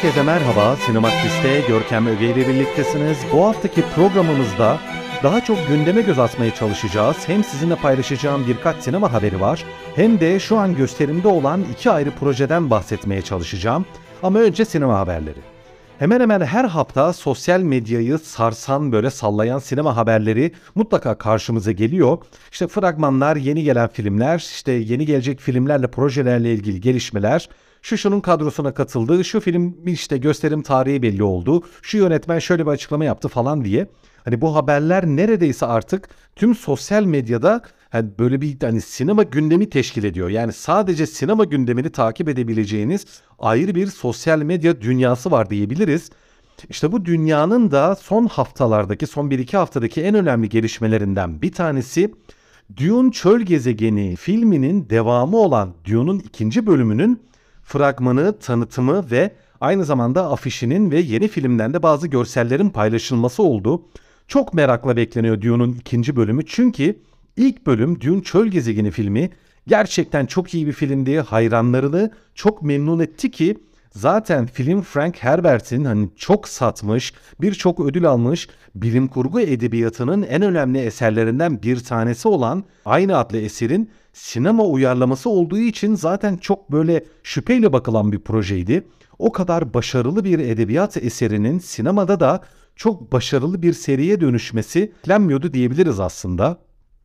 Herkese merhaba, Sinematris'te Görkem Öge ile birliktesiniz. Bu haftaki programımızda daha çok gündeme göz atmaya çalışacağız. Hem sizinle paylaşacağım birkaç sinema haberi var, hem de şu an gösterimde olan iki ayrı projeden bahsetmeye çalışacağım. Ama önce sinema haberleri. Hemen hemen her hafta sosyal medyayı sarsan böyle sallayan sinema haberleri mutlaka karşımıza geliyor. İşte fragmanlar, yeni gelen filmler, işte yeni gelecek filmlerle projelerle ilgili gelişmeler, şu şunun kadrosuna katıldı, şu film işte gösterim tarihi belli oldu, şu yönetmen şöyle bir açıklama yaptı falan diye. Hani bu haberler neredeyse artık tüm sosyal medyada hani böyle bir hani sinema gündemi teşkil ediyor. Yani sadece sinema gündemini takip edebileceğiniz ayrı bir sosyal medya dünyası var diyebiliriz. İşte bu dünyanın da son haftalardaki, son 1-2 haftadaki en önemli gelişmelerinden bir tanesi Dune Çöl Gezegeni filminin devamı olan Dune'un ikinci bölümünün fragmanı, tanıtımı ve aynı zamanda afişinin ve yeni filmden de bazı görsellerin paylaşılması oldu. Çok merakla bekleniyor Dune'un ikinci bölümü çünkü ilk bölüm Dune Çöl Gezegeni filmi gerçekten çok iyi bir filmdi. Hayranlarını çok memnun etti ki zaten film Frank Herbert'in hani çok satmış, birçok ödül almış bilim kurgu edebiyatının en önemli eserlerinden bir tanesi olan aynı adlı eserin sinema uyarlaması olduğu için zaten çok böyle şüpheyle bakılan bir projeydi. O kadar başarılı bir edebiyat eserinin sinemada da çok başarılı bir seriye dönüşmesi beklenmiyordu diyebiliriz aslında.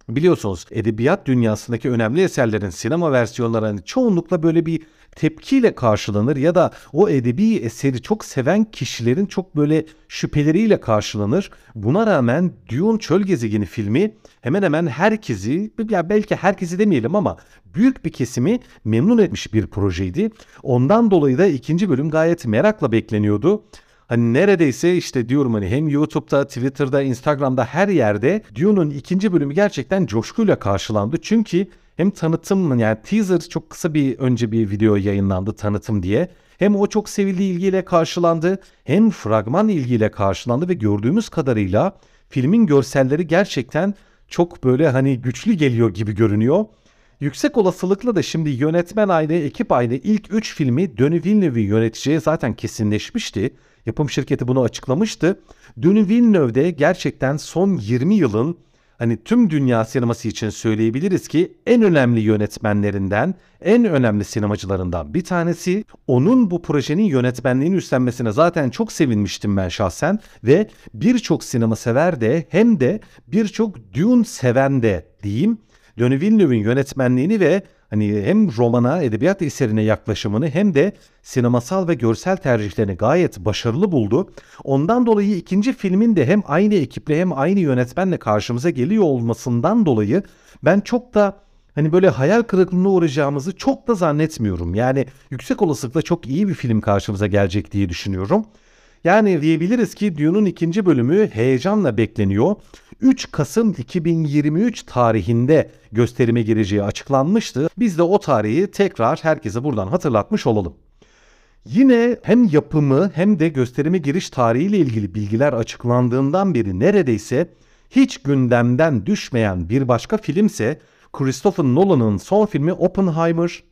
Biliyorsunuz edebiyat dünyasındaki önemli eserlerin sinema versiyonları çoğunlukla böyle bir tepkiyle karşılanır ya da o edebi eseri çok seven kişilerin çok böyle şüpheleriyle karşılanır. Buna rağmen Dune Çöl Gezegeni filmi hemen hemen herkesi, ya belki herkesi demeyelim ama büyük bir kesimi memnun etmiş bir projeydi. Ondan dolayı da ikinci bölüm gayet merakla bekleniyordu. Hani neredeyse işte diyorum hani hem YouTube'da, Twitter'da, Instagram'da her yerde Dune'un ikinci bölümü gerçekten coşkuyla karşılandı. Çünkü hem tanıtım yani teaser çok kısa bir önce bir video yayınlandı tanıtım diye. Hem o çok sevildi ilgiyle karşılandı hem fragman ilgiyle karşılandı ve gördüğümüz kadarıyla filmin görselleri gerçekten çok böyle hani güçlü geliyor gibi görünüyor. Yüksek olasılıkla da şimdi yönetmen aynı, ekip aynı ilk 3 filmi Denis Villeneuve'ü yöneteceği zaten kesinleşmişti. Yapım şirketi bunu açıklamıştı. Denis Villeneuve de gerçekten son 20 yılın hani tüm dünya sineması için söyleyebiliriz ki en önemli yönetmenlerinden, en önemli sinemacılarından bir tanesi. Onun bu projenin yönetmenliğini üstlenmesine zaten çok sevinmiştim ben şahsen ve birçok sinema sever de hem de birçok Dune seven de diyeyim. Denis Villeneuve'in yönetmenliğini ve hani hem romana, edebiyat eserine yaklaşımını hem de sinemasal ve görsel tercihlerini gayet başarılı buldu. Ondan dolayı ikinci filmin de hem aynı ekiple hem aynı yönetmenle karşımıza geliyor olmasından dolayı ben çok da hani böyle hayal kırıklığına uğrayacağımızı çok da zannetmiyorum. Yani yüksek olasılıkla çok iyi bir film karşımıza gelecek diye düşünüyorum. Yani diyebiliriz ki Dune'un ikinci bölümü heyecanla bekleniyor. 3 Kasım 2023 tarihinde gösterime gireceği açıklanmıştı. Biz de o tarihi tekrar herkese buradan hatırlatmış olalım. Yine hem yapımı hem de gösterime giriş tarihiyle ilgili bilgiler açıklandığından beri neredeyse hiç gündemden düşmeyen bir başka filmse Christopher Nolan'ın son filmi Oppenheimer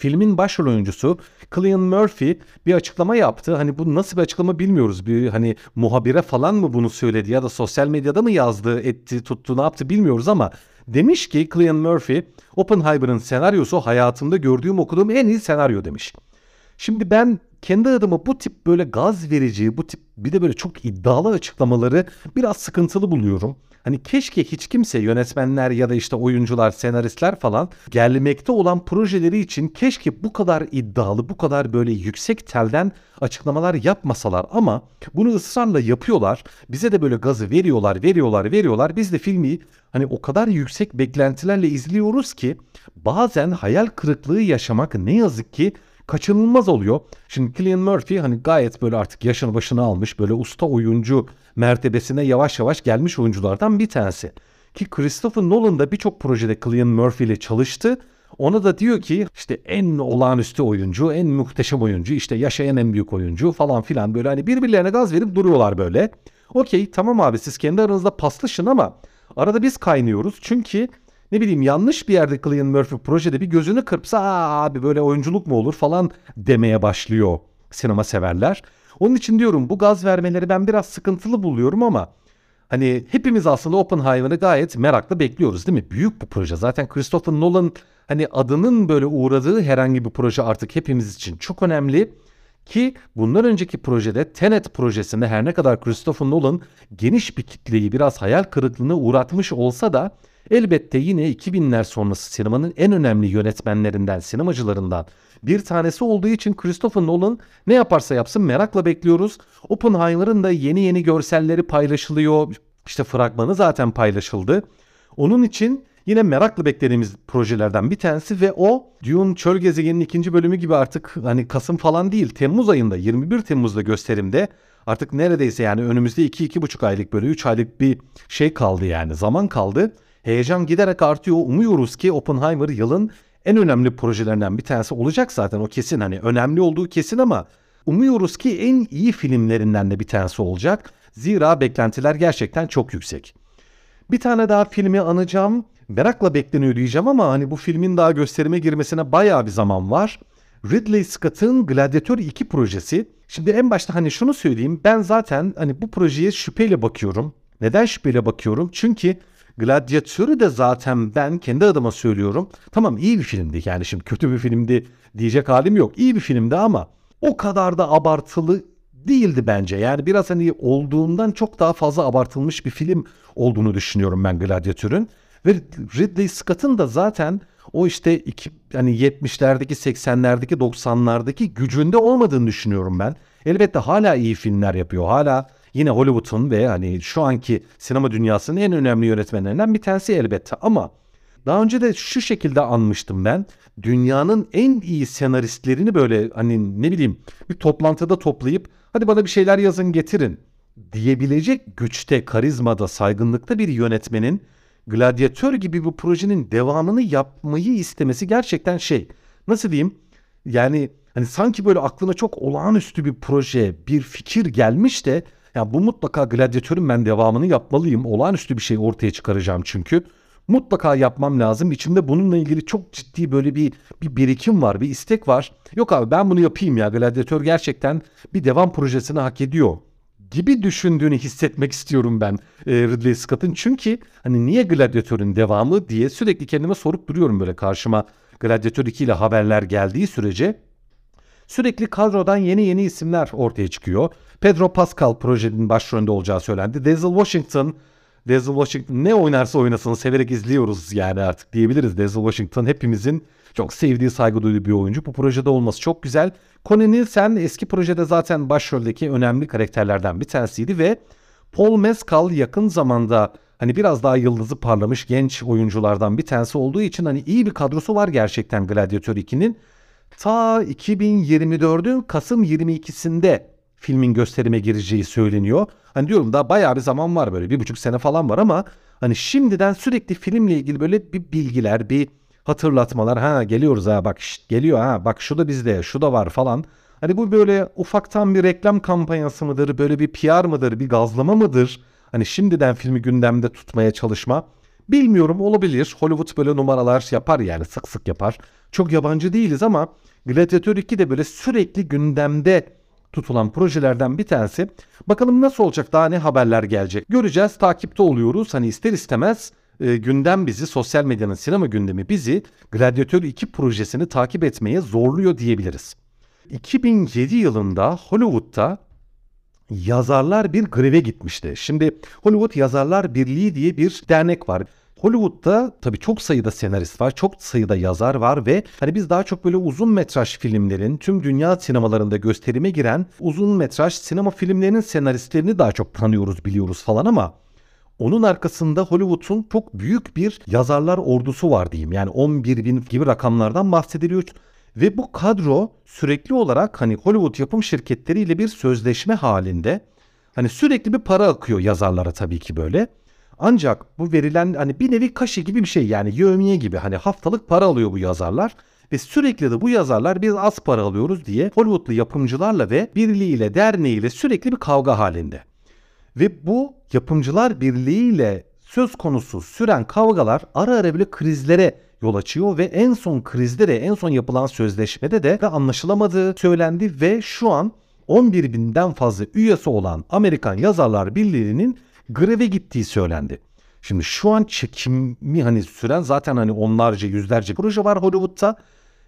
Filmin başrol oyuncusu Cillian Murphy bir açıklama yaptı. Hani bu nasıl bir açıklama bilmiyoruz. Bir hani muhabire falan mı bunu söyledi ya da sosyal medyada mı yazdı, etti, tuttu, ne yaptı bilmiyoruz ama demiş ki Cillian Murphy Oppenheimer'ın senaryosu hayatımda gördüğüm okuduğum en iyi senaryo demiş. Şimdi ben kendi adıma bu tip böyle gaz verici, bu tip bir de böyle çok iddialı açıklamaları biraz sıkıntılı buluyorum. Hani keşke hiç kimse yönetmenler ya da işte oyuncular, senaristler falan gelmekte olan projeleri için keşke bu kadar iddialı, bu kadar böyle yüksek telden açıklamalar yapmasalar ama bunu ısrarla yapıyorlar. Bize de böyle gazı veriyorlar, veriyorlar, veriyorlar. Biz de filmi hani o kadar yüksek beklentilerle izliyoruz ki bazen hayal kırıklığı yaşamak ne yazık ki kaçınılmaz oluyor. Şimdi Cillian Murphy hani gayet böyle artık yaşını başına almış böyle usta oyuncu mertebesine yavaş yavaş gelmiş oyunculardan bir tanesi. Ki Christopher Nolan da birçok projede Cillian Murphy ile çalıştı. Ona da diyor ki işte en olağanüstü oyuncu, en muhteşem oyuncu, işte yaşayan en büyük oyuncu falan filan böyle hani birbirlerine gaz verip duruyorlar böyle. Okey tamam abi siz kendi aranızda paslaşın ama arada biz kaynıyoruz. Çünkü ne bileyim yanlış bir yerde Cillian Murphy projede bir gözünü kırpsa Aa, abi böyle oyunculuk mu olur falan demeye başlıyor sinema severler. Onun için diyorum bu gaz vermeleri ben biraz sıkıntılı buluyorum ama hani hepimiz aslında Oppenheimer'ı gayet merakla bekliyoruz değil mi? Büyük bir proje. Zaten Christopher Nolan hani adının böyle uğradığı herhangi bir proje artık hepimiz için çok önemli. Ki bundan önceki projede Tenet projesinde her ne kadar Christopher Nolan geniş bir kitleyi biraz hayal kırıklığına uğratmış olsa da elbette yine 2000'ler sonrası sinemanın en önemli yönetmenlerinden, sinemacılarından bir tanesi olduğu için Christopher Nolan ne yaparsa yapsın merakla bekliyoruz. Oppenheimer'ın da yeni yeni görselleri paylaşılıyor. İşte fragmanı zaten paylaşıldı. Onun için yine merakla beklediğimiz projelerden bir tanesi ve o Dune Çöl Gezegeni'nin ikinci bölümü gibi artık hani Kasım falan değil Temmuz ayında 21 Temmuz'da gösterimde artık neredeyse yani önümüzde 2-2,5 aylık böyle 3 aylık bir şey kaldı yani zaman kaldı. Heyecan giderek artıyor. Umuyoruz ki Oppenheimer yılın en önemli projelerinden bir tanesi olacak zaten o kesin hani önemli olduğu kesin ama umuyoruz ki en iyi filmlerinden de bir tanesi olacak. Zira beklentiler gerçekten çok yüksek. Bir tane daha filmi anacağım. Merakla bekleniyor diyeceğim ama hani bu filmin daha gösterime girmesine bayağı bir zaman var. Ridley Scott'ın Gladiator 2 projesi. Şimdi en başta hani şunu söyleyeyim. Ben zaten hani bu projeye şüpheyle bakıyorum. Neden şüpheyle bakıyorum? Çünkü Gladiatör'ü de zaten ben kendi adıma söylüyorum. Tamam iyi bir filmdi yani şimdi kötü bir filmdi diyecek halim yok. İyi bir filmdi ama o kadar da abartılı değildi bence. Yani biraz hani olduğundan çok daha fazla abartılmış bir film olduğunu düşünüyorum ben Gladiatör'ün. Ve Ridley Scott'ın da zaten o işte iki, hani 70'lerdeki 80'lerdeki 90'lardaki gücünde olmadığını düşünüyorum ben. Elbette hala iyi filmler yapıyor. Hala yine Hollywood'un ve hani şu anki sinema dünyasının en önemli yönetmenlerinden bir tanesi elbette ama daha önce de şu şekilde anmıştım ben. Dünyanın en iyi senaristlerini böyle hani ne bileyim bir toplantıda toplayıp hadi bana bir şeyler yazın getirin diyebilecek güçte, karizmada, saygınlıkta bir yönetmenin Gladyatör gibi bir projenin devamını yapmayı istemesi gerçekten şey. Nasıl diyeyim? Yani hani sanki böyle aklına çok olağanüstü bir proje, bir fikir gelmiş de ya bu mutlaka gladyatörün ben devamını yapmalıyım. Olağanüstü bir şey ortaya çıkaracağım çünkü. Mutlaka yapmam lazım. İçimde bununla ilgili çok ciddi böyle bir bir birikim var, bir istek var. Yok abi ben bunu yapayım ya. Gladyatör gerçekten bir devam projesini hak ediyor gibi düşündüğünü hissetmek istiyorum ben e, Ridley Scott'ın. Çünkü hani niye Gladiatör'ün devamı diye sürekli kendime sorup duruyorum böyle karşıma Gladiator 2 ile haberler geldiği sürece. Sürekli kadrodan yeni yeni isimler ortaya çıkıyor. Pedro Pascal projenin başrolünde olacağı söylendi. Denzel Washington, Denzel Washington ne oynarsa oynasın severek izliyoruz yani artık diyebiliriz. Denzel Washington hepimizin çok sevdiği, saygı duyduğu bir oyuncu. Bu projede olması çok güzel. Connie Nielsen eski projede zaten başroldeki önemli karakterlerden bir tanesiydi ve Paul Mescal yakın zamanda hani biraz daha yıldızı parlamış genç oyunculardan bir tanesi olduğu için hani iyi bir kadrosu var gerçekten Gladiator 2'nin. Ta 2024'ün Kasım 22'sinde filmin gösterime gireceği söyleniyor. Hani diyorum daha bayağı bir zaman var böyle bir buçuk sene falan var ama hani şimdiden sürekli filmle ilgili böyle bir bilgiler, bir hatırlatmalar ha geliyoruz ha bak şişt, geliyor ha bak şu da bizde şu da var falan. Hani bu böyle ufaktan bir reklam kampanyası mıdır böyle bir PR mıdır bir gazlama mıdır? Hani şimdiden filmi gündemde tutmaya çalışma. Bilmiyorum olabilir. Hollywood böyle numaralar yapar yani sık sık yapar. Çok yabancı değiliz ama Gladiator 2 de böyle sürekli gündemde tutulan projelerden bir tanesi. Bakalım nasıl olacak daha ne haberler gelecek. Göreceğiz takipte oluyoruz. Hani ister istemez e, gündem bizi, sosyal medyanın sinema gündemi bizi Gladiator 2 projesini takip etmeye zorluyor diyebiliriz. 2007 yılında Hollywood'da yazarlar bir greve gitmişti. Şimdi Hollywood Yazarlar Birliği diye bir dernek var. Hollywood'da tabii çok sayıda senarist var, çok sayıda yazar var ve hani biz daha çok böyle uzun metraj filmlerin tüm dünya sinemalarında gösterime giren uzun metraj sinema filmlerinin senaristlerini daha çok tanıyoruz, biliyoruz falan ama onun arkasında Hollywood'un çok büyük bir yazarlar ordusu var diyeyim. Yani 11 bin gibi rakamlardan bahsediliyor. Ve bu kadro sürekli olarak hani Hollywood yapım şirketleriyle bir sözleşme halinde. Hani sürekli bir para akıyor yazarlara tabii ki böyle. Ancak bu verilen hani bir nevi kaşı gibi bir şey yani yövmiye gibi hani haftalık para alıyor bu yazarlar. Ve sürekli de bu yazarlar biz az para alıyoruz diye Hollywoodlu yapımcılarla ve birliğiyle derneğiyle sürekli bir kavga halinde. Ve bu yapımcılar birliğiyle söz konusu süren kavgalar ara ara bile krizlere yol açıyor ve en son krizde de en son yapılan sözleşmede de anlaşılamadığı söylendi ve şu an 11 binden fazla üyesi olan Amerikan Yazarlar Birliği'nin greve gittiği söylendi. Şimdi şu an çekimi hani süren zaten hani onlarca yüzlerce proje var Hollywood'da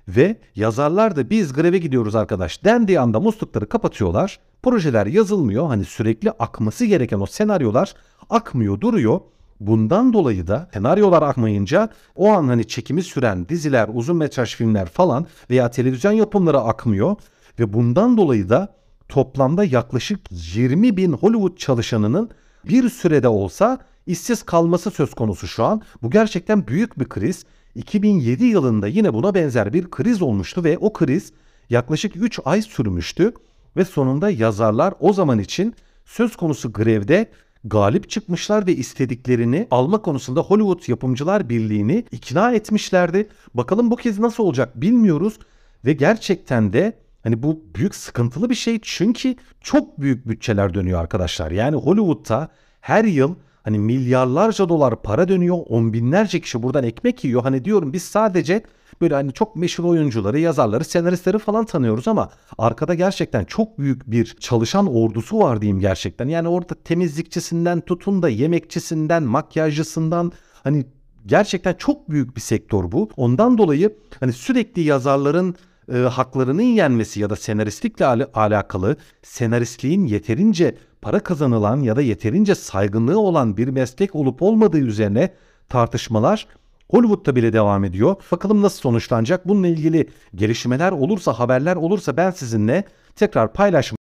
ve yazarlar da biz greve gidiyoruz arkadaş dendiği anda muslukları kapatıyorlar. Projeler yazılmıyor hani sürekli akması gereken o senaryolar akmıyor duruyor. Bundan dolayı da senaryolar akmayınca o an hani çekimi süren diziler, uzun metraj filmler falan veya televizyon yapımları akmıyor. Ve bundan dolayı da toplamda yaklaşık 20 bin Hollywood çalışanının bir sürede olsa işsiz kalması söz konusu şu an. Bu gerçekten büyük bir kriz. 2007 yılında yine buna benzer bir kriz olmuştu ve o kriz yaklaşık 3 ay sürmüştü ve sonunda yazarlar o zaman için söz konusu grevde galip çıkmışlar ve istediklerini alma konusunda Hollywood Yapımcılar Birliği'ni ikna etmişlerdi. Bakalım bu kez nasıl olacak bilmiyoruz ve gerçekten de hani bu büyük sıkıntılı bir şey çünkü çok büyük bütçeler dönüyor arkadaşlar. Yani Hollywood'da her yıl hani milyarlarca dolar para dönüyor. On binlerce kişi buradan ekmek yiyor. Hani diyorum biz sadece böyle hani çok meşhur oyuncuları, yazarları, senaristleri falan tanıyoruz ama arkada gerçekten çok büyük bir çalışan ordusu var diyeyim gerçekten. Yani orada temizlikçisinden tutun da yemekçisinden, makyajcısından hani gerçekten çok büyük bir sektör bu. Ondan dolayı hani sürekli yazarların e, haklarının yenmesi ya da senaristlikle al- alakalı senaristliğin yeterince para kazanılan ya da yeterince saygınlığı olan bir meslek olup olmadığı üzerine tartışmalar Hollywood'da bile devam ediyor. Bakalım nasıl sonuçlanacak? Bununla ilgili gelişmeler olursa, haberler olursa ben sizinle tekrar paylaşmak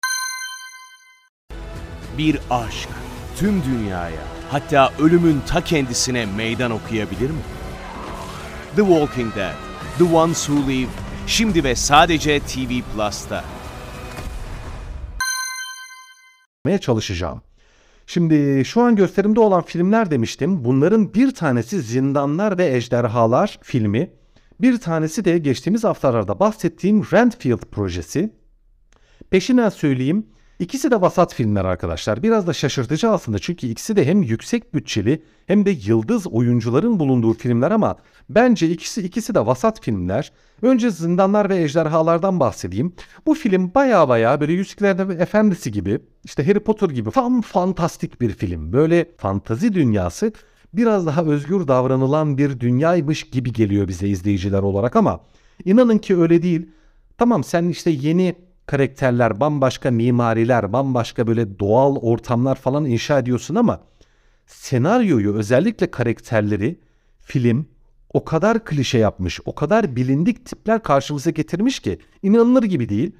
Bir aşk tüm dünyaya hatta ölümün ta kendisine meydan okuyabilir mi? The Walking Dead, The Ones Who Live, şimdi ve sadece TV Plus'ta. çalışacağım. Şimdi şu an gösterimde olan filmler demiştim. Bunların bir tanesi Zindanlar ve Ejderhalar filmi. Bir tanesi de geçtiğimiz haftalarda bahsettiğim Renfield projesi. Peşinden söyleyeyim. İkisi de vasat filmler arkadaşlar. Biraz da şaşırtıcı aslında çünkü ikisi de hem yüksek bütçeli hem de yıldız oyuncuların bulunduğu filmler ama bence ikisi ikisi de vasat filmler. Önce Zindanlar ve Ejderhalardan bahsedeyim. Bu film baya baya böyle Yüzüklerin Efendisi gibi işte Harry Potter gibi tam fantastik bir film. Böyle fantazi dünyası biraz daha özgür davranılan bir dünyaymış gibi geliyor bize izleyiciler olarak ama inanın ki öyle değil. Tamam sen işte yeni karakterler, bambaşka mimariler, bambaşka böyle doğal ortamlar falan inşa ediyorsun ama senaryoyu özellikle karakterleri film o kadar klişe yapmış, o kadar bilindik tipler karşımıza getirmiş ki inanılır gibi değil.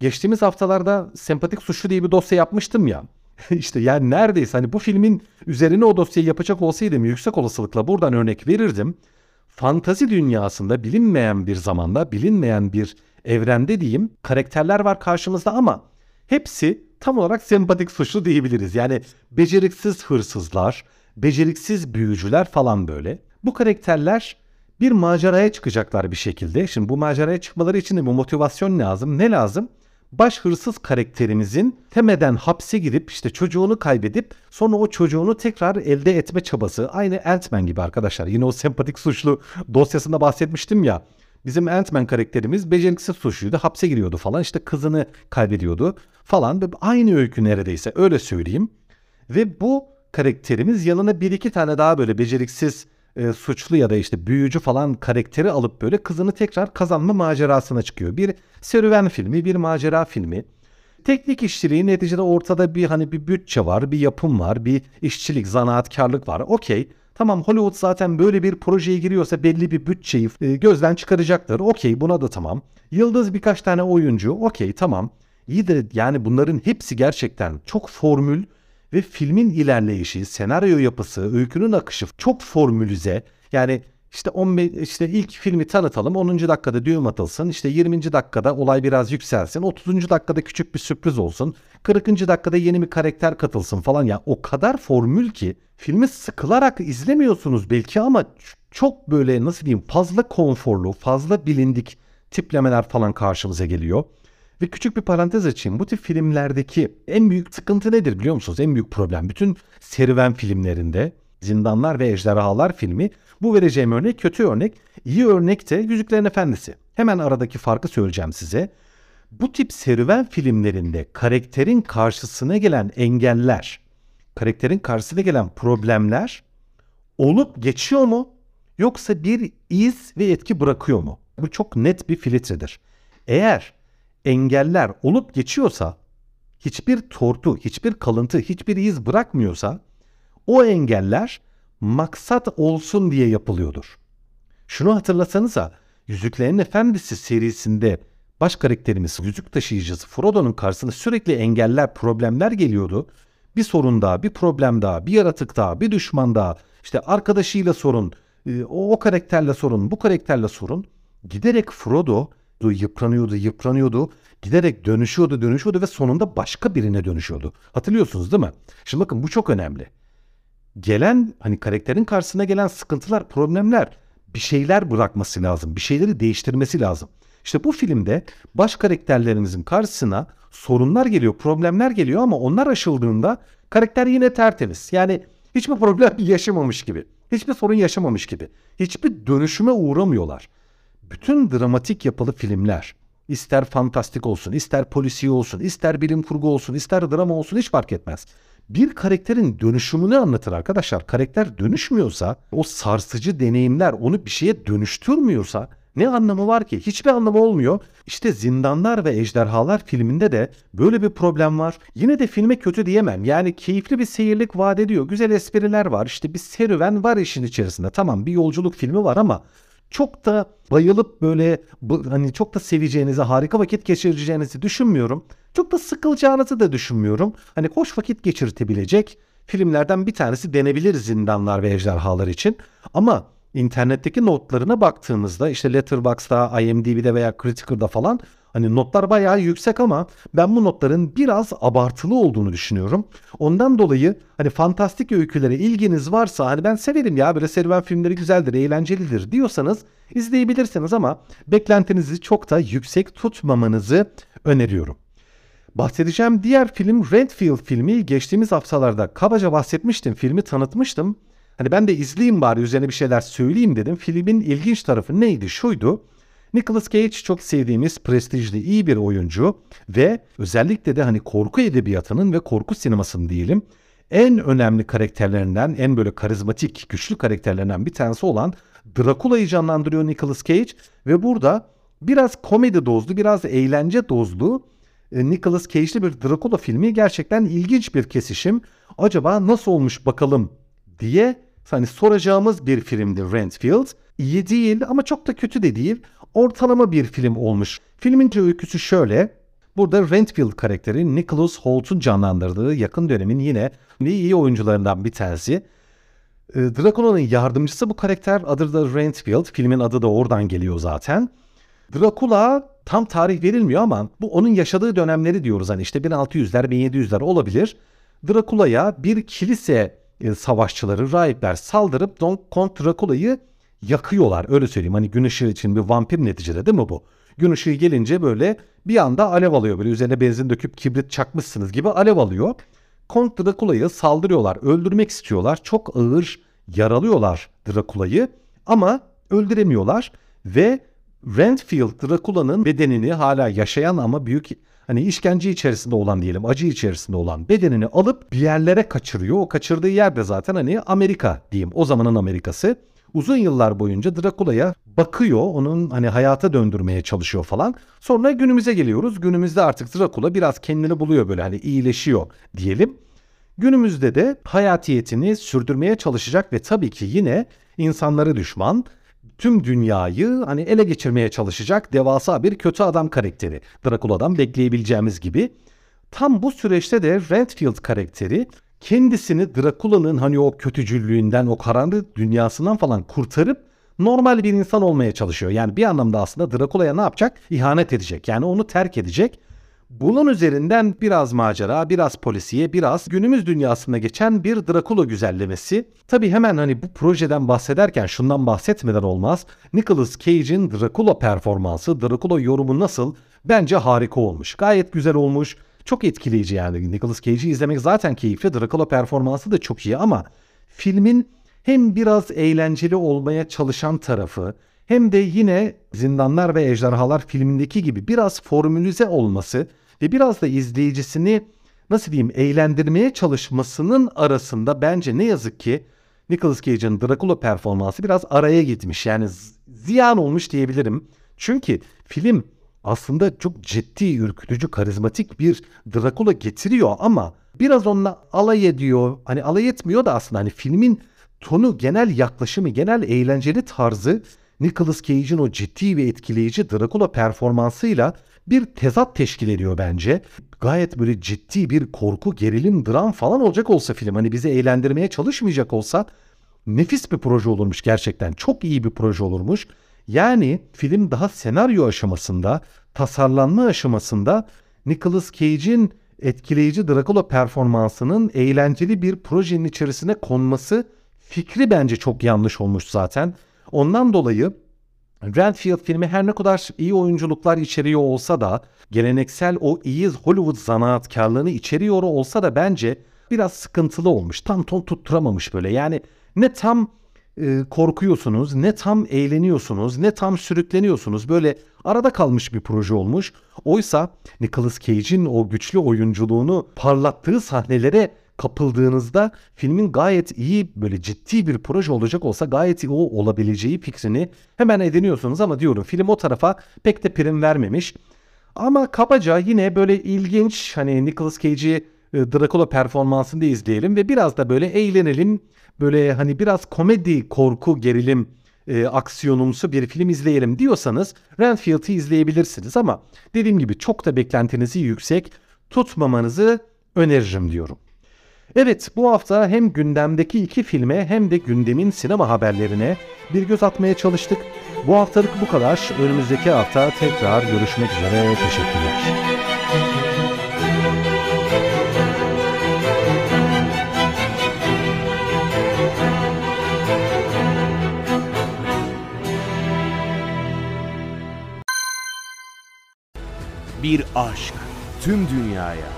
Geçtiğimiz haftalarda sempatik suçlu diye bir dosya yapmıştım ya. işte yani neredeyse hani bu filmin üzerine o dosyayı yapacak olsaydım yüksek olasılıkla buradan örnek verirdim. Fantazi dünyasında bilinmeyen bir zamanda, bilinmeyen bir evrende diyeyim karakterler var karşımızda ama hepsi tam olarak sempatik suçlu diyebiliriz. Yani beceriksiz hırsızlar, beceriksiz büyücüler falan böyle. Bu karakterler bir maceraya çıkacaklar bir şekilde. Şimdi bu maceraya çıkmaları için de bir motivasyon lazım. Ne lazım? Baş hırsız karakterimizin temeden hapse girip işte çocuğunu kaybedip sonra o çocuğunu tekrar elde etme çabası. Aynı Ant-Man gibi arkadaşlar. Yine o sempatik suçlu dosyasında bahsetmiştim ya. Bizim Ant-Man karakterimiz beceriksiz suçluydu. Hapse giriyordu falan. İşte kızını kaybediyordu falan. Aynı öykü neredeyse öyle söyleyeyim. Ve bu karakterimiz yanına bir iki tane daha böyle beceriksiz e, suçlu ya da işte büyücü falan karakteri alıp böyle kızını tekrar kazanma macerasına çıkıyor. Bir serüven filmi, bir macera filmi. Teknik işçiliği neticede ortada bir hani bir bütçe var, bir yapım var, bir işçilik, zanaatkarlık var. Okey. Tamam Hollywood zaten böyle bir projeye giriyorsa belli bir bütçeyi e, gözden çıkaracaktır. Okey buna da tamam. Yıldız birkaç tane oyuncu. Okey tamam. İyi de yani bunların hepsi gerçekten çok formül ve filmin ilerleyişi, senaryo yapısı, öykünün akışı çok formülize. Yani işte 15 işte ilk filmi tanıtalım. 10. dakikada düğüm atılsın. İşte 20. dakikada olay biraz yükselsin. 30. dakikada küçük bir sürpriz olsun. 40. dakikada yeni bir karakter katılsın falan ya. O kadar formül ki filmi sıkılarak izlemiyorsunuz belki ama çok böyle nasıl diyeyim fazla konforlu, fazla bilindik tiplemeler falan karşımıza geliyor. Ve küçük bir parantez açayım. Bu tip filmlerdeki en büyük sıkıntı nedir biliyor musunuz? En büyük problem. Bütün serüven filmlerinde Zindanlar ve Ejderhalar filmi bu vereceğim örnek kötü örnek. İyi örnek de Yüzüklerin Efendisi. Hemen aradaki farkı söyleyeceğim size. Bu tip serüven filmlerinde karakterin karşısına gelen engeller, karakterin karşısına gelen problemler olup geçiyor mu? Yoksa bir iz ve etki bırakıyor mu? Bu çok net bir filtredir. Eğer engeller olup geçiyorsa, hiçbir tortu, hiçbir kalıntı, hiçbir iz bırakmıyorsa o engeller maksat olsun diye yapılıyordur. Şunu hatırlasanıza, Yüzüklerin Efendisi serisinde baş karakterimiz yüzük taşıyıcısı Frodo'nun karşısına sürekli engeller, problemler geliyordu. Bir sorun daha, bir problem daha, bir yaratık daha, bir düşman daha, işte arkadaşıyla sorun, e, o, o karakterle sorun, bu karakterle sorun. Giderek Frodo yıpranıyordu, yıpranıyordu. Giderek dönüşüyordu, dönüşüyordu ve sonunda başka birine dönüşüyordu. Hatırlıyorsunuz değil mi? Şimdi bakın bu çok önemli gelen hani karakterin karşısına gelen sıkıntılar, problemler bir şeyler bırakması lazım. Bir şeyleri değiştirmesi lazım. İşte bu filmde baş karakterlerimizin karşısına sorunlar geliyor, problemler geliyor ama onlar aşıldığında karakter yine tertemiz. Yani hiçbir problem yaşamamış gibi. Hiçbir sorun yaşamamış gibi. Hiçbir dönüşüme uğramıyorlar. Bütün dramatik yapılı filmler ister fantastik olsun, ister polisiye olsun, ister bilim kurgu olsun, ister drama olsun hiç fark etmez bir karakterin dönüşümünü anlatır arkadaşlar. Karakter dönüşmüyorsa, o sarsıcı deneyimler onu bir şeye dönüştürmüyorsa ne anlamı var ki? Hiçbir anlamı olmuyor. İşte Zindanlar ve Ejderhalar filminde de böyle bir problem var. Yine de filme kötü diyemem. Yani keyifli bir seyirlik vaat ediyor. Güzel espriler var. İşte bir serüven var işin içerisinde. Tamam bir yolculuk filmi var ama çok da bayılıp böyle hani çok da seveceğinizi, harika vakit geçireceğinizi düşünmüyorum. Çok da sıkılacağınızı da düşünmüyorum. Hani hoş vakit geçirtebilecek filmlerden bir tanesi denebilir Zindanlar ve Ejderhalar için. Ama internetteki notlarına baktığınızda işte Letterboxd'da, IMDb'de veya Critical'da falan Hani notlar bayağı yüksek ama ben bu notların biraz abartılı olduğunu düşünüyorum. Ondan dolayı hani fantastik öykülere ilginiz varsa hani ben severim ya böyle serüven filmleri güzeldir, eğlencelidir diyorsanız izleyebilirsiniz ama beklentinizi çok da yüksek tutmamanızı öneriyorum. Bahsedeceğim diğer film Redfield filmi. Geçtiğimiz haftalarda kabaca bahsetmiştim, filmi tanıtmıştım. Hani ben de izleyeyim bari üzerine bir şeyler söyleyeyim dedim. Filmin ilginç tarafı neydi? Şuydu. Nicolas Cage çok sevdiğimiz prestijli iyi bir oyuncu ve özellikle de hani korku edebiyatının ve korku sinemasının diyelim en önemli karakterlerinden, en böyle karizmatik, güçlü karakterlerinden bir tanesi olan Dracula'yı canlandırıyor Nicolas Cage ve burada biraz komedi dozlu, biraz eğlence dozlu Nicolas Cage'li bir Dracula filmi gerçekten ilginç bir kesişim. Acaba nasıl olmuş bakalım diye hani soracağımız bir filmdi Renfield. İyi değil ama çok da kötü de değil ortalama bir film olmuş. Filmin öyküsü şöyle. Burada Rentfield karakteri Nicholas Holt'un canlandırdığı yakın dönemin yine iyi oyuncularından bir tanesi. Ee, Dracula'nın yardımcısı bu karakter adı da Rentfield. Filmin adı da oradan geliyor zaten. Dracula tam tarih verilmiyor ama bu onun yaşadığı dönemleri diyoruz. Hani işte 1600'ler 1700'ler olabilir. Dracula'ya bir kilise e, savaşçıları, rahipler saldırıp Don Kont Dracula'yı yakıyorlar öyle söyleyeyim. Hani gün ışığı için bir vampir neticede değil mi bu? Gün ışığı gelince böyle bir anda alev alıyor. Böyle üzerine benzin döküp kibrit çakmışsınız gibi alev alıyor. Kont Drakula'yı saldırıyorlar, öldürmek istiyorlar. Çok ağır yaralıyorlar Drakula'yı ama öldüremiyorlar ve Renfield Drakula'nın bedenini hala yaşayan ama büyük hani işkence içerisinde olan diyelim acı içerisinde olan bedenini alıp bir yerlere kaçırıyor. O kaçırdığı yerde zaten hani Amerika diyeyim o zamanın Amerikası uzun yıllar boyunca Drakula'ya bakıyor, onun hani hayata döndürmeye çalışıyor falan. Sonra günümüze geliyoruz. Günümüzde artık Drakula biraz kendini buluyor böyle hani iyileşiyor diyelim. Günümüzde de hayatiyetini sürdürmeye çalışacak ve tabii ki yine insanları düşman, tüm dünyayı hani ele geçirmeye çalışacak devasa bir kötü adam karakteri. Drakula'dan bekleyebileceğimiz gibi. Tam bu süreçte de Redfield karakteri kendisini Drakula'nın hani o kötücüllüğünden, o karanlık dünyasından falan kurtarıp normal bir insan olmaya çalışıyor. Yani bir anlamda aslında Drakula'ya ne yapacak? İhanet edecek. Yani onu terk edecek. Bunun üzerinden biraz macera, biraz polisiye, biraz günümüz dünyasında geçen bir Dracula güzellemesi. Tabi hemen hani bu projeden bahsederken şundan bahsetmeden olmaz. Nicolas Cage'in Dracula performansı, Dracula yorumu nasıl? Bence harika olmuş. Gayet güzel olmuş. Çok etkileyici yani. Nicolas Cage'i izlemek zaten keyifli. Dracula performansı da çok iyi ama filmin hem biraz eğlenceli olmaya çalışan tarafı hem de yine Zindanlar ve Ejderhalar filmindeki gibi biraz formülize olması ve biraz da izleyicisini nasıl diyeyim eğlendirmeye çalışmasının arasında bence ne yazık ki Nicolas Cage'in Dracula performansı biraz araya gitmiş. Yani ziyan olmuş diyebilirim. Çünkü film aslında çok ciddi, ürkütücü, karizmatik bir Dracula getiriyor ama biraz onunla alay ediyor. Hani alay etmiyor da aslında hani filmin tonu, genel yaklaşımı, genel eğlenceli tarzı Nicolas Cage'in o ciddi ve etkileyici Dracula performansıyla bir tezat teşkil ediyor bence. Gayet böyle ciddi bir korku, gerilim, dram falan olacak olsa film hani bizi eğlendirmeye çalışmayacak olsa nefis bir proje olurmuş gerçekten. Çok iyi bir proje olurmuş. Yani film daha senaryo aşamasında, tasarlanma aşamasında Nicolas Cage'in etkileyici Dracula performansının eğlenceli bir projenin içerisine konması fikri bence çok yanlış olmuş zaten. Ondan dolayı Renfield filmi her ne kadar iyi oyunculuklar içeriyor olsa da geleneksel o iyi Hollywood zanaatkarlığını içeriyor olsa da bence biraz sıkıntılı olmuş. Tam ton tutturamamış böyle. Yani ne tam e, korkuyorsunuz, ne tam eğleniyorsunuz, ne tam sürükleniyorsunuz. Böyle arada kalmış bir proje olmuş. Oysa Nicolas Cage'in o güçlü oyunculuğunu parlattığı sahnelere kapıldığınızda filmin gayet iyi böyle ciddi bir proje olacak olsa gayet iyi olabileceği fikrini hemen ediniyorsunuz ama diyorum film o tarafa pek de prim vermemiş. Ama kabaca yine böyle ilginç hani Nicolas Cage'i e, Dracula performansında izleyelim ve biraz da böyle eğlenelim. Böyle hani biraz komedi, korku, gerilim e, aksiyonumsu bir film izleyelim diyorsanız Renfield'i izleyebilirsiniz ama dediğim gibi çok da beklentinizi yüksek tutmamanızı öneririm diyorum. Evet bu hafta hem gündemdeki iki filme hem de gündemin sinema haberlerine bir göz atmaya çalıştık. Bu haftalık bu kadar. Önümüzdeki hafta tekrar görüşmek üzere. Teşekkürler. Bir aşk tüm dünyaya